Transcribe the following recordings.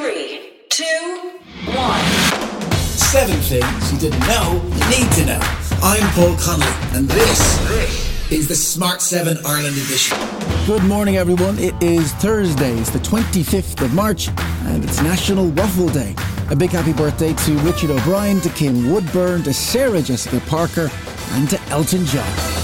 Three, two, one. Seven things you didn't know you need to know. I'm Paul Connolly, and this is the Smart 7 Ireland edition. Good morning, everyone. It is Thursday, it's the 25th of March, and it's National Waffle Day. A big happy birthday to Richard O'Brien, to Kim Woodburn, to Sarah Jessica Parker, and to Elton John.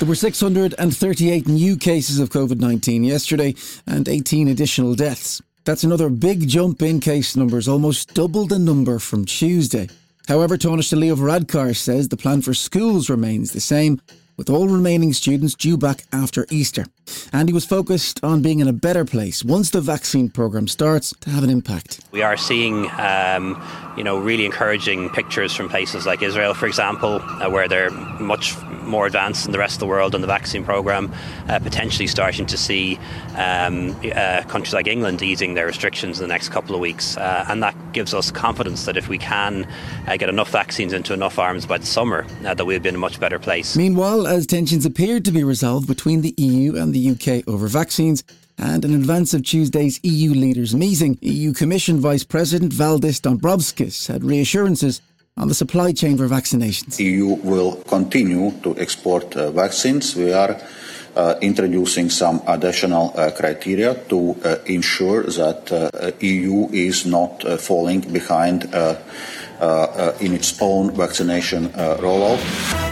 There were 638 new cases of COVID 19 yesterday and 18 additional deaths. That's another big jump in case numbers, almost double the number from Tuesday. However, Taoiseach Leo Varadkar says the plan for schools remains the same, with all remaining students due back after Easter. And he was focused on being in a better place once the vaccine programme starts to have an impact. We are seeing, um, you know, really encouraging pictures from places like Israel, for example, uh, where they're much more advanced than the rest of the world on the vaccine programme, uh, potentially starting to see um, uh, countries like England easing their restrictions in the next couple of weeks. Uh, and that gives us confidence that if we can uh, get enough vaccines into enough arms by the summer, uh, that we'll be in a much better place. Meanwhile, as tensions appeared to be resolved between the EU and the UK over vaccines, and in advance of Tuesday's EU leaders' meeting, EU Commission Vice President Valdis Dombrovskis had reassurances on the supply chain for vaccinations. EU will continue to export uh, vaccines. We are uh, introducing some additional uh, criteria to uh, ensure that uh, EU is not uh, falling behind in its own vaccination rollout.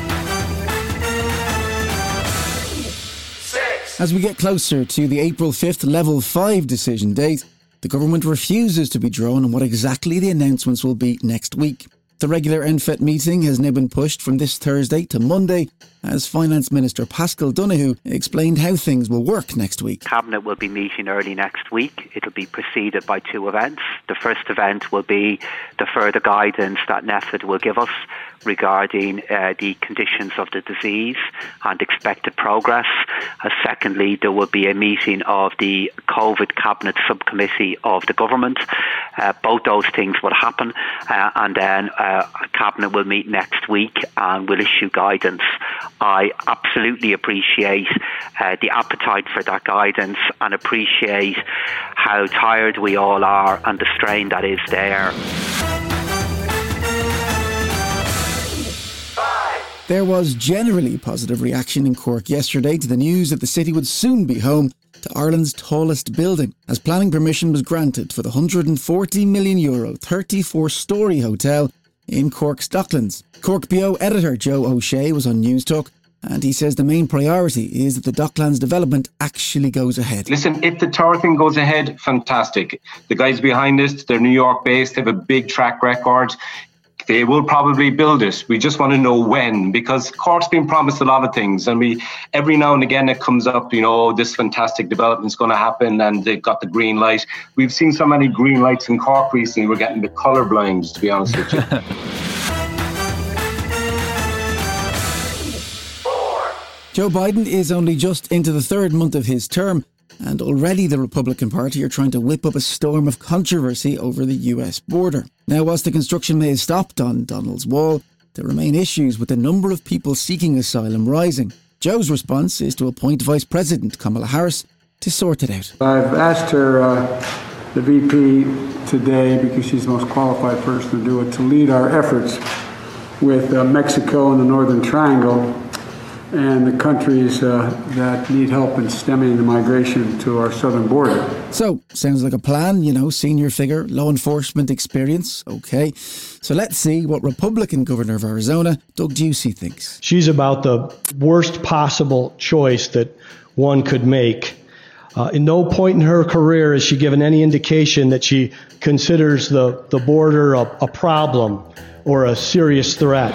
As we get closer to the April 5th Level 5 decision date, the government refuses to be drawn on what exactly the announcements will be next week. The regular NPHET meeting has now been pushed from this Thursday to Monday as Finance Minister Paschal Donohoe explained how things will work next week. Cabinet will be meeting early next week. It'll be preceded by two events. The first event will be the further guidance that NPHET will give us regarding uh, the conditions of the disease and expected progress. Uh, secondly, there will be a meeting of the COVID Cabinet Subcommittee of the Government. Uh, both those things will happen, uh, and then uh, Cabinet will meet next week and will issue guidance. I absolutely appreciate uh, the appetite for that guidance and appreciate how tired we all are and the strain that is there. There was generally positive reaction in Cork yesterday to the news that the city would soon be home to Ireland's tallest building, as planning permission was granted for the 140 million euro 34 storey hotel in Cork's Docklands. Cork Beo editor Joe O'Shea was on Newstalk and he says the main priority is that the Docklands development actually goes ahead. Listen, if the tower thing goes ahead, fantastic. The guys behind it, they're New York based, they have a big track record. They will probably build it. We just want to know when, because Cork's been promised a lot of things, and we every now and again it comes up. You know, this fantastic development is going to happen, and they've got the green light. We've seen so many green lights in Cork recently. We're getting the colour blind, to be honest with you. Joe Biden is only just into the third month of his term, and already the Republican Party are trying to whip up a storm of controversy over the US border. Now, whilst the construction may have stopped on Donald's Wall, there remain issues with the number of people seeking asylum rising. Joe's response is to appoint Vice President Kamala Harris to sort it out. I've asked her, uh, the VP, today, because she's the most qualified person to do it, to lead our efforts with uh, Mexico and the Northern Triangle and the countries uh, that need help in stemming the migration to our southern border. So, sounds like a plan, you know, senior figure, law enforcement experience. Okay. So let's see what Republican Governor of Arizona, Doug Ducey, thinks. She's about the worst possible choice that one could make. Uh, in no point in her career has she given any indication that she considers the, the border a, a problem or a serious threat.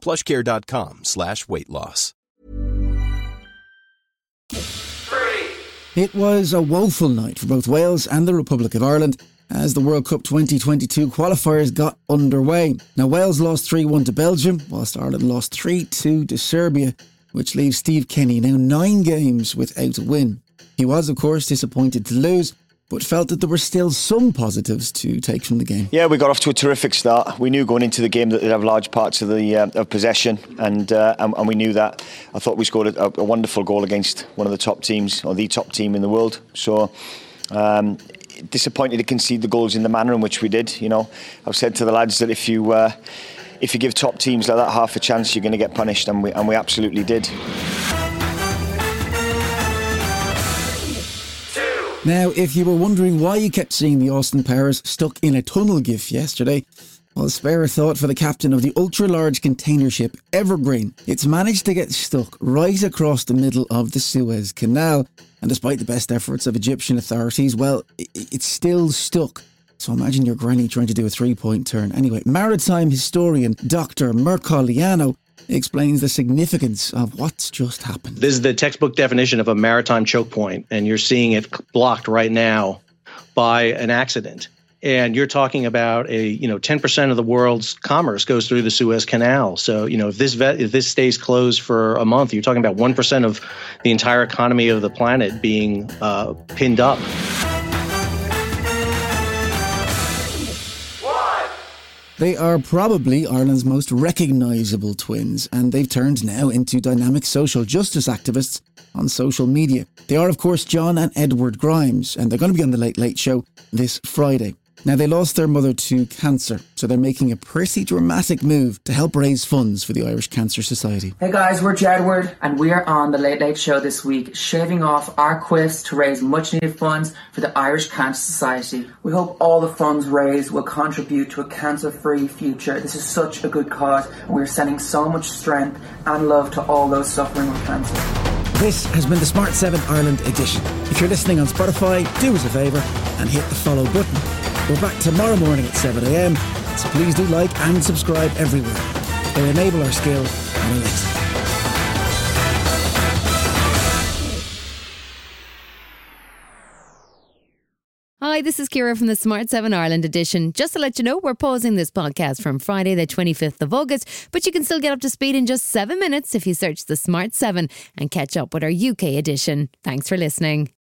plushcare.com slash weight loss. It was a woeful night for both Wales and the Republic of Ireland as the World Cup 2022 qualifiers got underway. Now, Wales lost 3 1 to Belgium, whilst Ireland lost 3 2 to Serbia, which leaves Steve Kenny now nine games without a win. He was, of course, disappointed to lose, but felt that there were still some positives to take from the game. Yeah, we got off to a terrific start. We knew going into the game that they'd have large parts of the uh, of possession, and, uh, and, and we knew that. I thought we scored a, a, wonderful goal against one of the top teams or the top team in the world. So. Um, disappointed to concede the goals in the manner in which we did. You know, I've said to the lads that if you uh, if you give top teams like that half a chance, you're going to get punished, and we and we absolutely did. Now, if you were wondering why you kept seeing the Austin Powers stuck in a tunnel gif yesterday, well, spare a thought for the captain of the ultra large container ship Evergreen. It's managed to get stuck right across the middle of the Suez Canal, and despite the best efforts of Egyptian authorities, well, it's still stuck. So imagine your granny trying to do a three point turn. Anyway, maritime historian Dr. Mercogliano explains the significance of what's just happened. This is the textbook definition of a maritime choke point, and you're seeing it blocked right now by an accident. And you're talking about a, you know, 10% of the world's commerce goes through the Suez Canal. So, you know, if this vet, if this stays closed for a month, you're talking about 1% of the entire economy of the planet being uh, pinned up. They are probably Ireland's most recognisable twins, and they've turned now into dynamic social justice activists on social media. They are, of course, John and Edward Grimes, and they're going to be on the Late Late Show this Friday. Now, they lost their mother to cancer, so they're making a pretty dramatic move to help raise funds for the Irish Cancer Society. Hey guys, we're Jedward, and we're on the Late Late Show this week, shaving off our quiffs to raise much needed funds for the Irish Cancer Society. We hope all the funds raised will contribute to a cancer free future. This is such a good cause, and we're sending so much strength and love to all those suffering with cancer. This has been the Smart 7 Ireland edition. If you're listening on Spotify, do us a favour and hit the follow button. We're back tomorrow morning at 7am, so please do like and subscribe everywhere. They enable our skill and Alexa. Hi, this is Kira from the Smart 7 Ireland edition. Just to let you know, we're pausing this podcast from Friday, the 25th of August, but you can still get up to speed in just seven minutes if you search the Smart 7 and catch up with our UK edition. Thanks for listening.